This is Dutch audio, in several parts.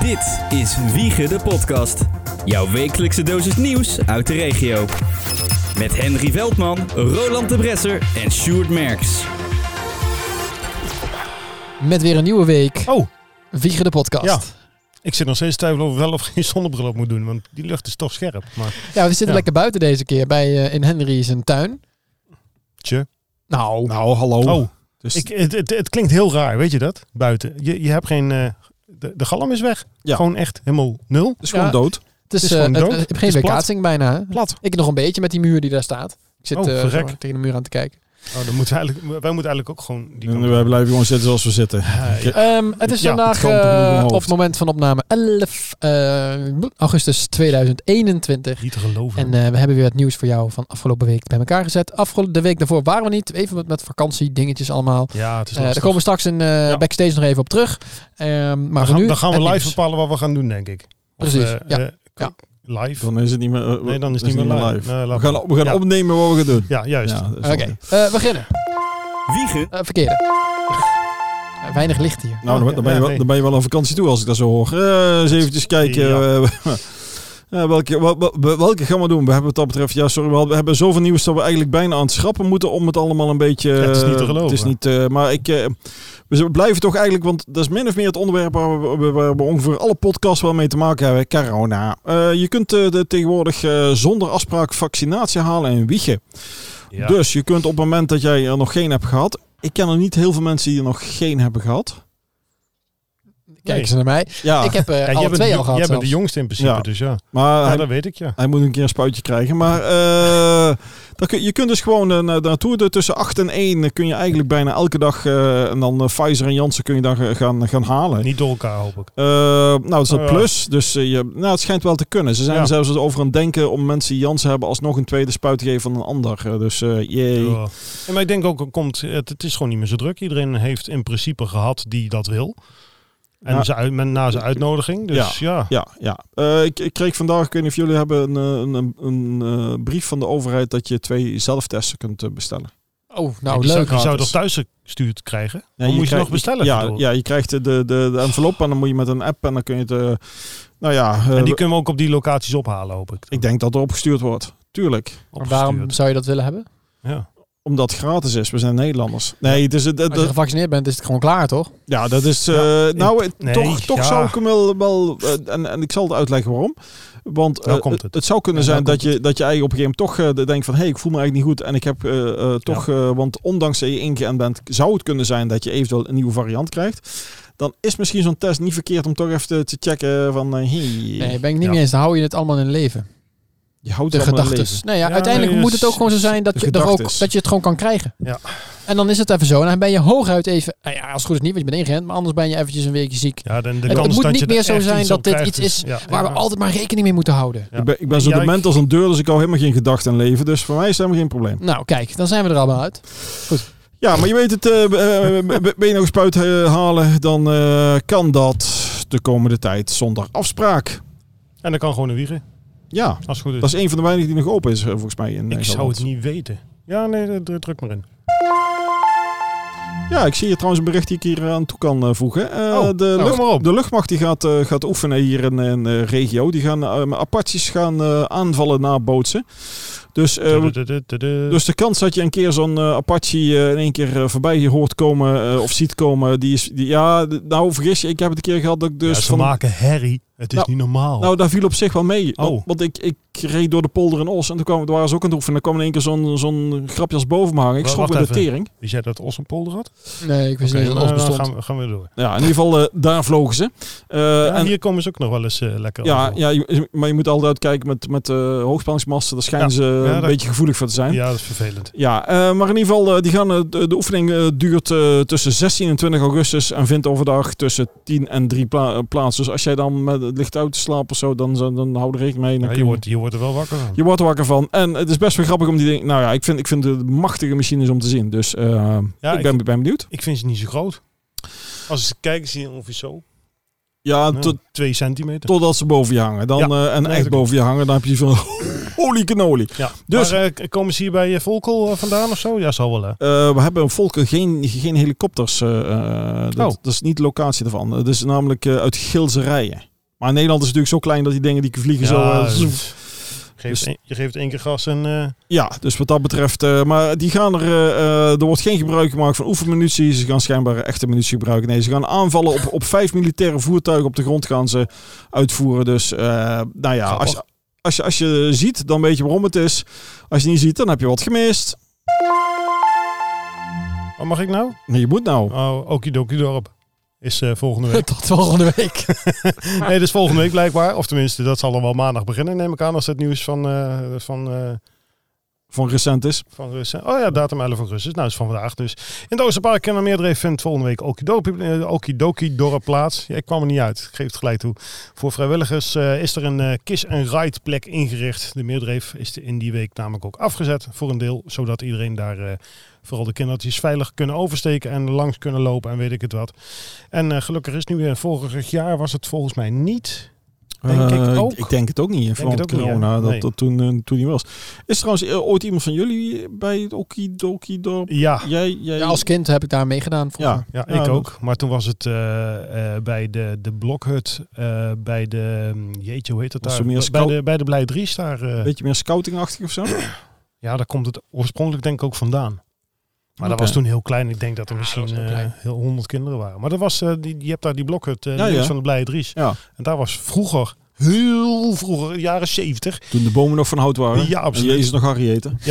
Dit is Wiegen de podcast. Jouw wekelijkse dosis nieuws uit de regio. Met Henry Veldman, Roland de Bresser en Sjoerd Merks. Met weer een nieuwe week. Oh, Vieren de podcast. Ja. Ja, ik zit nog steeds te twijfelen of ik wel of geen zonnebril op moet doen. Want die lucht is toch scherp. Maar we zitten Ja. lekker buiten deze keer bij eh, in Henry zijn tuin. tje. Nou, Nou, hallo. Oh, Dus, ik, het, het, het klinkt heel raar, weet je dat? Buiten. Je, je hebt geen... eh, de, de galm is weg. Ja. Gewoon echt helemaal nul. het is gewoon Ja. dood. het is, is eh, gewoon het- dood. ik heb Het geen is weerkaatsing bijna. hè? Plat. Ik nog een beetje met die muur die daar staat. Ik zit Oh, eh, tegen de muur aan te kijken. Oh, dan moeten we eigenlijk, wij moeten eigenlijk ook gewoon... Die En wij blijven gewoon zitten zoals we zitten. Ja. Ehm, het is Ja, vandaag het toch eh, op het moment van opname 11 eh, augustus 2021. Niet te geloven. En eh, we hebben weer het nieuws voor jou van afgelopen week bij elkaar gezet. Afgelopen de week daarvoor waren we niet. Even met, met vakantie, dingetjes allemaal. ja, het is Eh, daar komen we straks in eh, backstage nog even op terug. Ehm, maar dan, voor gaan, nu, dan gaan we live nieuws. bepalen wat we gaan doen, denk ik. Of, Precies, ja. Ja. Live? Dan is het niet meer, eh, nee, dan is het niet meer live. Nee, we gaan, we gaan Ja. opnemen wat we gaan doen. Ja, juist. Ja, Oké, eh, beginnen. Wiegen Eh, verkeerde. Weinig licht hier. Nou, dan, dan, ben je wel, dan ben je wel aan vakantie toe als ik dat zo hoor. Eens eventjes kijken. Eh, eh, welke, wel- wel- welke gaan we doen? We hebben wat dat betreft, ja, sorry, we hebben zoveel nieuws dat we eigenlijk bijna aan het schrappen moeten om het allemaal een beetje. Het is niet te eh, geloven. Het is niet, eh, maar ik, eh, we blijven toch eigenlijk, want dat is min of meer het onderwerp waar we, waar ongeveer alle podcasts wel mee te maken hebben. Corona. Eh, je kunt eh, de, tegenwoordig eh, zonder afspraak vaccinatie halen in Wiegen. Ja. Dus je kunt op het moment dat jij er nog geen hebt gehad. Ik ken er niet heel veel mensen die er nog geen hebben gehad. Kijken ze naar mij. Ja, Ik heb eh Ja, alle jij bent, twee de- al gehad jij bent de jongste in principe, Ja. dus ja. maar Ja, hij, dat weet ik, ja. hij moet een keer een spuitje krijgen. Maar eh, dan kun, je kunt dus gewoon eh, naartoe. De, tussen 8 en 1 kun je eigenlijk bijna elke dag. eh, en dan eh, Pfizer en Janssen kun je dan eh, gaan, gaan halen. Niet door elkaar, hoop ik. Eh, nou, dat is een Oh, ja. plus. Dus eh, je, nou, het schijnt wel te kunnen. Ze zijn Ja. er zelfs over aan het denken om mensen die Janssen hebben alsnog een tweede spuit te geven van een ander. Eh, dus eh jee. Ja. Ja, maar ik denk ook, komt, het, het is gewoon niet meer zo druk. Iedereen heeft in principe gehad die dat wil. En uit, men, na zijn uitnodiging. Dus ja. Ja, ja. Eh, ik, ik kreeg vandaag, ik weet niet of jullie hebben een, eh, een, een, eh, brief van de overheid dat je twee zelftesten kunt bestellen. Oh, nou die zou, leuk. die zou toch thuis gestuurd krijgen? Ja, Of moet je nog bestellen? Ja, ja, je krijgt de, de, de envelop en dan moet je met een app en dan kun je het... nou ja, eh, En die kunnen we ook op die locaties ophalen, hoop ik. ik denk dat er opgestuurd wordt. Tuurlijk. Maar waarom Opgestuurd. zou je dat willen hebben? Ja. Omdat het gratis is. We zijn Nederlanders. Nee, het is... het- het- Als je gevaccineerd bent, is het gewoon klaar, toch? ja, dat is... Ja, eh, in- nou, het- nee, toch, toch ja. zou ik hem wel... wel eh, en, en ik zal het uitleggen waarom. Want Nou eh, komt het. het. zou kunnen Ja, zijn nou dat je, dat je eigenlijk op een gegeven moment toch eh, denkt van... hé, hey, ik voel me eigenlijk niet goed en ik heb eh, eh, toch... eh, want ondanks dat je ingeënt bent, zou het kunnen zijn dat je eventueel een nieuwe variant krijgt. Dan is misschien zo'n test niet verkeerd om toch even te, te checken van... eh, hey, Nee, ben ik niet Ja. mee eens. Dan hou je het allemaal in leven. Je houdt De leven. Nee, ja, Ja, uiteindelijk nee, moet het ook gewoon zo zijn dat je, er ook, dat je het gewoon kan krijgen. Ja. En dan is het even zo. En dan ben je hooguit even... Nou ja, als het goed is niet, want je bent ingeënt. Maar anders ben je eventjes een weekje ziek. Ja, dan de Het- het moet dat niet je meer er zo zijn dat dit iets is ja, Waar ja. we altijd maar rekening mee moeten houden. Ja. Ik ben, ik ben zo Ja, ik- dement als een deur, dus ik hou helemaal geen gedachten in leven. Dus voor mij is het helemaal geen probleem. Nou, kijk. Dan zijn we er allemaal uit. Ja, maar je weet het, eh, eh, ben je nog spuit eh, halen, dan eh, kan dat de komende tijd zonder afspraak. En dan kan gewoon een wiegen, Ja, als het goed is. dat is een van de weinigen die nog open is, eh, volgens mij. In, ik eh, zou Gelderland. het niet weten. Ja, nee, druk maar in. Ja, ik zie hier trouwens een bericht die ik hier aan toe kan eh, voegen. Oh, de, nou, lucht- de luchtmacht die gaat, gaat oefenen hier in een regio. Die gaan uh, Apaches gaan aanvallen nabootsen. Dus, eh, dus de kans dat je een keer zo'n eh, Apache eh, in één keer voorbij hoort komen of ziet komen, die is, die, ja, nou vergis je, ik heb het een keer gehad dat ik dus ja, ze van, maken herrie. Het is Nou, niet normaal. Nou, daar viel op zich wel mee. Oh. Want, want ik, ik reed door de polder in Os en toen kwam, toen waren ze ook aan het oefenen. En dan kwam in één keer zo'n zo'n grapje als boven me hangen. Ik schrok in de tering. Wist jij dat Os een polder had? Nee, ik wist niet dat dan bestond. gaan we, gaan we door. Ja, in ieder geval, daar vlogen ze. Eh, Ja, en, hier komen ze ook nog wel eens lekker ja, over. ja, je- maar je moet altijd uitkijken met, met hoogspanningsmasten. Daar schijnen Ja. ze Ja, een dat- beetje gevoelig voor te zijn. Ja, Ja, dat is vervelend. eh, maar in ieder geval, eh, die gaan, eh, de, de oefening duurt tussen 16 en 20 augustus en vindt overdag tussen 10 en 3 pla eh, plaats. Dus als jij dan met het licht uit te slapen of zo, dan, dan, dan hou er rekening mee. Dan Ja, je, wordt, je wordt er wel wakker van. Je wordt er wakker van. En het is best wel grappig om die dingen... Nou ja, ik vind, ik vind het machtige machines om te zien. Dus Ja, ik ben, ben benieuwd. Ik vind ze niet zo groot. Als ze kijken, zie je ongeveer zo. Ja, tot, twee centimeter. totdat ze boven je hangen. Dan, Ja, eh, en echt boven je hangen, dan heb je van... Holy cannoli. Ja. Dus- Maar eh, komen ze hier bij eh, Volkel vandaan of zo? Ja, zal wel hè. We hebben in Volken geen, geen helikopters. dat, Oh. dat is niet de locatie ervan. Het is namelijk uit Gilserijen. Maar Nederland is natuurlijk zo klein dat die dingen die vliegen zo... Ja, geeft Dus- je geeft één keer gas en... eh, Ja, dus wat dat betreft. eh, maar die gaan er. eh, er wordt geen gebruik gemaakt van oefenmunitie. Ze gaan schijnbaar echte munitie gebruiken. Nee, ze gaan aanvallen op, op vijf militaire voertuigen op de grond gaan ze uitvoeren. Dus nou ja, als je, als, je, als je ziet, dan weet je waarom het is. Als je niet ziet, dan heb je wat gemist. Wat mag ik nou? Nee, je moet nou. Oh, Okidoki dorp. Is eh, volgende week. Tot volgende week. nee, is volgende week blijkbaar. Of tenminste, dat zal dan wel maandag beginnen, neem ik aan, als het nieuws van, eh, van, eh, Van recent is. van Rus. Oh ja, datum 11 augustus. Nou, is van vandaag dus. In het Oosterpark en Meerdreef vindt volgende week Okidoki, eh, dorp plaats. Ik kwam er niet uit. Ik geef het gelijk toe. Voor vrijwilligers eh, is er een eh, kiss en ride plek ingericht. De Meerdreef is in die week namelijk ook afgezet voor een deel. Zodat iedereen daar, vooral de kindertjes, veilig kunnen oversteken en langs kunnen lopen en weet ik het wat. En gelukkig is nu weer, vorig jaar was het volgens mij niet... Denk ik Eh, ook. ik denk het ook niet. In verband het met ook niet, hè? corona. dat, Nee. dat toen, eh, toen niet was. Is er trouwens eh, ooit iemand van jullie bij het Okidoki dorp? Ja, Jij, jij... Ja, als kind heb ik daar meegedaan. vroeger. ja. Ja, Ja, ik dat- ook. Maar toen was het eh, eh, bij de, de blokhut, eh, bij de, hm, jeetje, hoe heet het Was daar? meer bij, de, bij de Blij Dries daar. eh, Beetje meer scoutingachtig of zo? ja, daar komt het oorspronkelijk denk ik ook vandaan. Maar dat was toen heel klein. Ik denk dat er misschien dat was heel eh, heel honderd kinderen waren. Maar dat was, eh, die, je hebt daar die blokhut, eh Ja, links ja. van de Blij Dries. Ja. En daar was vroeger, heel vroeger, jaren zeventig. Toen de bomen nog van hout waren. Ja, En absoluut. Jezus nog Harry eten.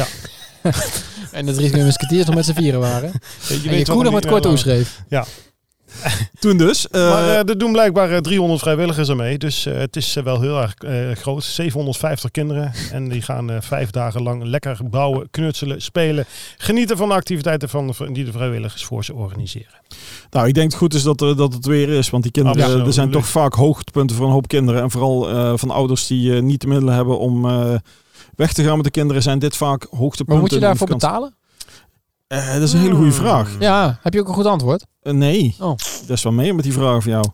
En de drie musketeers nog met z'n vieren waren. Je en je weet waarom nog met kort ja, schreef. Toen dus. eh, Maar eh, er doen blijkbaar eh, 300 vrijwilligers aan mee. Dus eh, het is eh, wel heel erg eh, groot. 750 kinderen. En die gaan eh, vijf dagen lang lekker bouwen, knutselen, spelen. Genieten van de activiteiten van de, die de vrijwilligers voor ze organiseren. nou, ik denk het goed is dat, er, dat het weer is. Want die kinderen, Absoluut. er zijn toch vaak hoogtepunten voor een hoop kinderen. En vooral eh, van ouders die eh, niet de middelen hebben om eh, weg te gaan met de kinderen. Zijn dit vaak hoogtepunten. Maar moet je daarvoor betalen? Eh, dat is een hele goede vraag. Ja, heb je ook een goed antwoord? Eh, nee, Oh. dat is wel mee met die vraag van jou.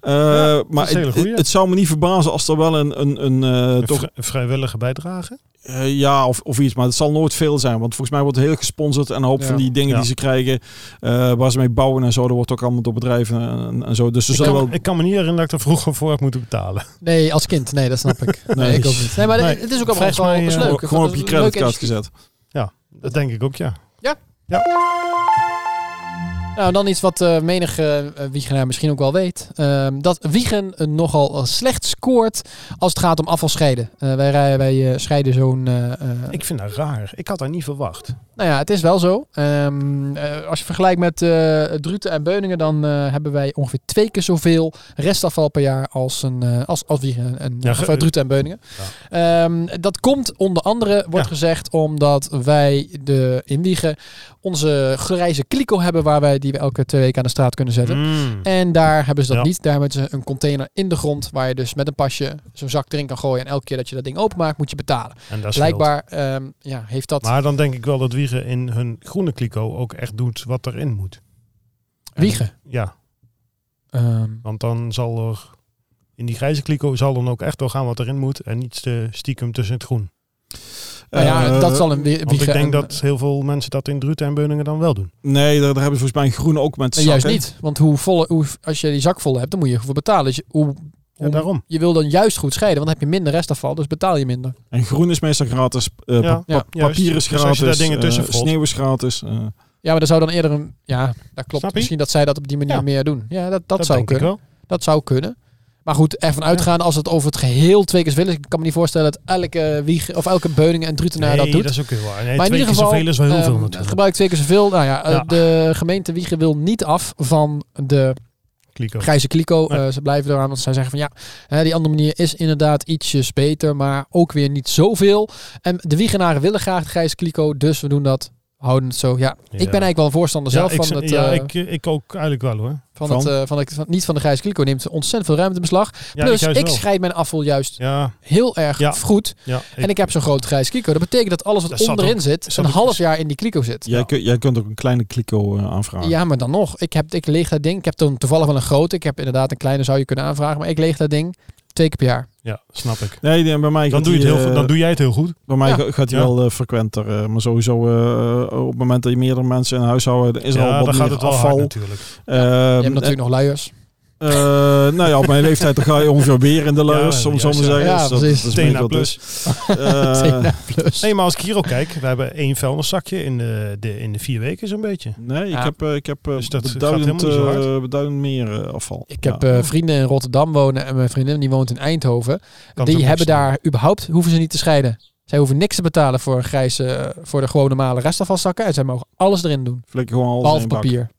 Eh, Ja, maar het, goeie. het, het zou me niet verbazen als er wel een, een, een, eh, Een toch, vri- vrijwillige bijdrage. eh, ja of, of iets, maar het zal nooit veel zijn. Want volgens mij wordt het heel gesponsord en een hoop Ja. van die dingen Ja. die ze krijgen, eh, waar ze mee bouwen en zo, dat wordt ook allemaal door bedrijven en, en zo. Dus ze Ik zullen kan, wel. ik kan me niet herinneren dat ik er vroeger voor heb moeten betalen. Nee, als kind. Nee, dat snap ik. Nee, Nee. ik ook niet. Nee, maar Nee. het is ook allemaal wel leuk. gewoon op je creditcard gezet. Dat denk ik ook, ja. Ja. Nou, dan iets wat eh menig eh, Wiegenaar misschien ook wel weet. Ehm, dat Wiegen eh, nogal slecht scoort als het gaat om afvalscheiden. Wij, rijden, wij scheiden zo'n... Ik vind dat raar. Ik had dat niet verwacht. Nou ja, het is wel zo. Ehm, eh, als je vergelijkt met eh Druten en Beuningen, dan hebben wij ongeveer twee keer zoveel restafval per jaar als, een, als, als Wiegen en Ja, of, Druten en Beuningen. Ehm, dat komt onder andere, wordt Ja. gezegd, omdat wij de, in Wiegen onze grijze kliko hebben waar wij die we elke twee weken aan de straat kunnen zetten. Mm. En daar hebben ze dat Ja. niet. Daar hebben ze een container in de grond waar je dus met een pasje zo'n zak erin kan gooien. En elke keer dat je dat ding openmaakt, moet je betalen. En dat Blijkbaar ehm, ja, heeft dat Maar dan denk ik wel dat Wiegen in hun groene kliko ook echt doet wat erin moet. En- Wiegen. Ja, Ehm, want dan zal er in die grijze kliko zal dan ook echt wel gaan wat erin moet en niet stiekem tussen het groen. Nou ja, Eh, dat zal een Want ik denk en- dat heel veel mensen dat in Druten en Beuningen dan wel doen. Nee, daar, daar hebben ze volgens mij een groene ook met Nee, juist zakken. niet. Want hoe vol, hoe, als je die zak vol hebt, dan moet je ervoor betalen. Dus je, hoe, Ja, daarom. je wil dan juist goed scheiden, want dan heb je minder restafval, dus betaal je minder. En groen is meestal gratis. eh, Ja, pa- ja, pa- papier is Dus als gratis. je daar dingen tussen eh, valt. sneeuw is gratis. Ja, maar dat zou dan eerder een... Ja, dat klopt. Misschien dat zij dat op die manier Ja. meer doen. Ja, dat, dat, zou denk ik kunnen. wel. Dat zou kunnen. Maar goed, ervan uitgaan als het over het geheel twee keer zoveel is. Ik kan me niet voorstellen dat elke wieg of elke Beuningen en Drutenaar Nee, dat doet. dat is ook heel waar. Nee, maar in ieder geval, zoveel is wel heel veel ehm, natuurlijk. gebruik twee keer zoveel. Nou ja, eh, Ja. de gemeente Wiegen wil niet af van de Kliko. grijze kliko. Nee. Eh, ze blijven eraan, want zij zeggen van ja, hè, die andere manier is inderdaad ietsjes beter, maar ook weer niet zoveel. En de Wiegenaren willen graag de grijze kliko, dus we doen dat. Houden het zo. Ja, ik ben eigenlijk wel een voorstander zelf ik, van het. ja, eh, ik, ik ook eigenlijk wel hoor. van, van? het, eh, van, het van- niet van de grijze kliko neemt ontzettend veel ruimte in beslag. Plus, ik scheid mijn afval juist Ja, heel erg Ja. goed. ja. en ik heb zo'n grote grijze kliko. Dat betekent dat alles wat Dat onderin ook- zit, een ook- half jaar in die kliko zit. Jij, kun- jij kunt ook een kleine kliko eh, aanvragen. Ja, maar dan nog. Ik, heb, ik leeg dat ding. Ik heb dan toevallig wel een grote. Ik heb inderdaad een kleine zou je kunnen aanvragen. Maar ik leeg dat ding twee keer per jaar. Ja, snap ik. Nee, nee, bij mij Dan gaat doe, je het die, heel, goed- eh, dan doe jij het heel goed. Bij mij Ja. gaat hij Ja. wel eh, frequenter. eh, maar sowieso eh, op het moment dat je meerdere mensen in huis houden, dan is er al ja, wat dan meer gaat het wel afval. hard natuurlijk. je Ehm, hebt natuurlijk nog luiers. Eh, nou ja, op mijn leeftijd dan ga je ongeveer weer in de luiers, Ja, maar ja. zeggen. Ja, Dus dat- is plus. dus. Eh, TNA plus. Nee, maar als ik hier ook kijk, we hebben één vuilniszakje in de, de, in de vier weken zo'n beetje. nee, ik Ja. heb, eh, ik heb Dus dat beduidend, meer afval. Ik Ja. heb eh, vrienden in Rotterdam wonen en mijn vriendin die woont in Eindhoven. Kan die hebben daar überhaupt, hoeven ze niet te scheiden. Zij hoeven niks te betalen voor een grijze, voor de gewoon normale restafvalzakken. En zij mogen alles erin doen. Flikker gewoon alles Behalve in één bak. papier.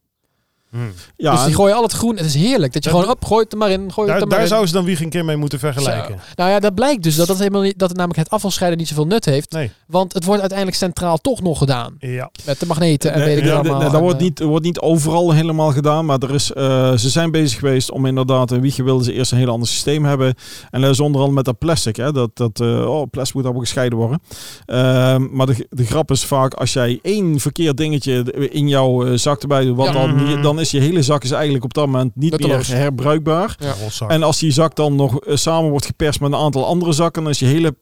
Hmm. Ja, dus die en- gooien al het groen. Het is heerlijk. Dat je Ja, gewoon op, gooit het er maar in. Gooi het Daar, er maar daar in. zouden ze dan wie een keer mee moeten vergelijken. Zo. Nou ja, dat blijkt dus dat het helemaal niet, dat het namelijk het afvalscheiden niet zoveel nut heeft. Nee. Want het wordt uiteindelijk centraal toch nog gedaan. Ja. Met de magneten en Nee, weet ik het nee, allemaal. nee, dat En, wordt eh, niet, wordt niet overal helemaal gedaan, maar er is, eh, ze zijn bezig geweest om inderdaad, en Wiege wilde ze eerst een heel ander systeem hebben. En dat is onder andere met dat plastic, hè, dat, dat eh, oh, plastic moet allemaal gescheiden worden. Ehm, maar de, de grap is vaak, als jij één verkeerd dingetje in jouw eh, zak erbij doet, wat Ja. dan, Mhm. dan is je hele zak is eigenlijk op dat moment niet Nutteloos. meer herbruikbaar. Ja. En als die zak dan nog eh, samen wordt geperst met een aantal andere zakken, dan is je hele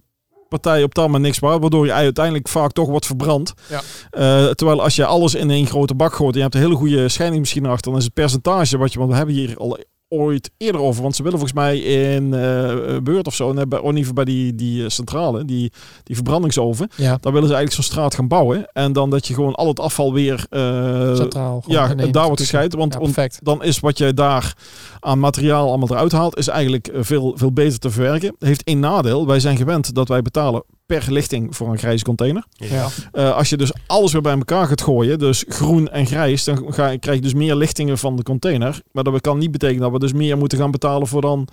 partij op dat moment niks waard, waardoor je uiteindelijk vaak toch wordt verbrand. Ja. Eh, terwijl als je alles in één grote bak gooit en je hebt een hele goede scheidingmachine achter, dan is het percentage wat je, want we hebben hier al ooit eerder over, want ze willen volgens mij in eh Beurt of zo, bij, in ieder geval bij die, die eh, centrale, die, die verbrandingsoven, Ja, daar willen ze eigenlijk zo'n straat gaan bouwen en dan dat je gewoon al het afval weer eh, centraal. ja, daar wordt gescheiden, want, Ja, perfect. dan is wat je daar aan materiaal allemaal eruit haalt, is eigenlijk veel, veel beter te verwerken. Heeft één nadeel. Wij zijn gewend dat wij betalen per lichting voor een grijze container. ja. Eh, als je dus alles weer bij elkaar gaat gooien, dus groen en grijs, dan ga, krijg je dus meer lichtingen van de container. Maar dat kan niet betekenen dat we dus meer moeten gaan betalen voor dan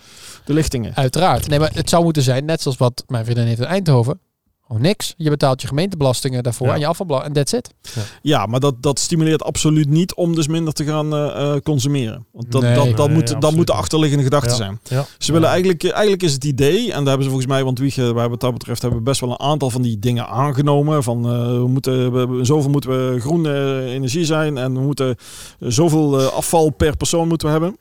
de lichtingen. Uiteraard. Nee, maar het zou moeten zijn, net zoals wat mijn vriendin heeft in Eindhoven. Gewoon niks. Je betaalt je gemeentebelastingen daarvoor Ja. en je afvalbelasting. En that's it. Ja, maar dat, dat stimuleert absoluut niet om dus minder te gaan eh, eh, consumeren. Want dat, Nee. dat, dat, Nee, moet, dat absoluut moet de achterliggende gedachte Ja. zijn. Ja. Ze willen eigenlijk, eigenlijk is het idee, en daar hebben ze volgens mij, want Wiege, waar wat dat betreft, hebben we best wel een aantal van die dingen aangenomen. Van eh, we moeten, we, zoveel moeten we groene energie zijn en we moeten zoveel eh, afval per persoon moeten we hebben.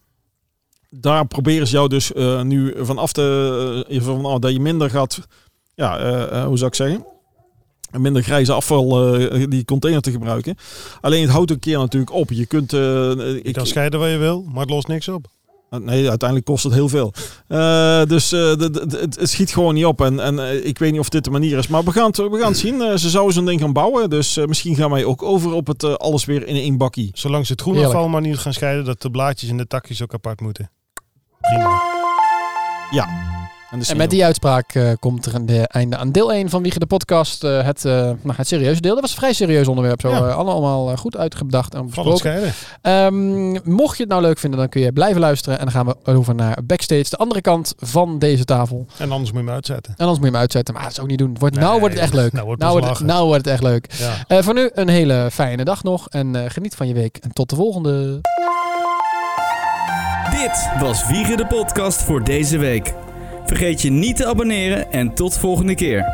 Daar proberen ze jou dus eh, nu van af te, eh, van, oh, dat je minder gaat, ja, eh, eh, hoe zou ik zeggen? Minder grijze afval, eh, die container te gebruiken. Alleen het houdt een keer natuurlijk op. Je kunt. eh, Je ik, kan scheiden wat je wil, maar het lost niks op. Nee, uiteindelijk kost het heel veel. Eh, dus eh, het, schiet gewoon niet op. En, en ik weet niet of dit de manier is. Maar we gaan het, we gaan het zien. Ze zouden zo'n ding gaan bouwen. Dus misschien gaan wij ook over op het alles weer in één bakkie. Zolang ze het Heerlijk. groenafval maar niet gaan scheiden, dat de blaadjes en de takjes ook apart moeten. Prima. En, de En met die uitspraak eh, komt er een de- einde aan deel 1 van Wiegen de podcast. Eh, het, eh, nou, het serieuze deel. Dat was een vrij serieus onderwerp. Zo Ja. eh, allemaal eh, goed uitgedacht en besproken. Ehm, mocht je het nou leuk vinden, dan kun je blijven luisteren. En dan gaan we over naar backstage, de andere kant van deze tafel. En anders moet je hem uitzetten. En anders moet je hem uitzetten. Maar dat zou ik niet doen. Wordt, Nee, nou wordt het echt leuk. nou wordt nou, wordt het, lachen. nou wordt het echt leuk. Ja. Eh, voor nu een hele fijne dag nog. En eh, geniet van je week. En tot de volgende. Dit was Wiegen de podcast voor deze week. Vergeet je niet te abonneren en tot volgende keer.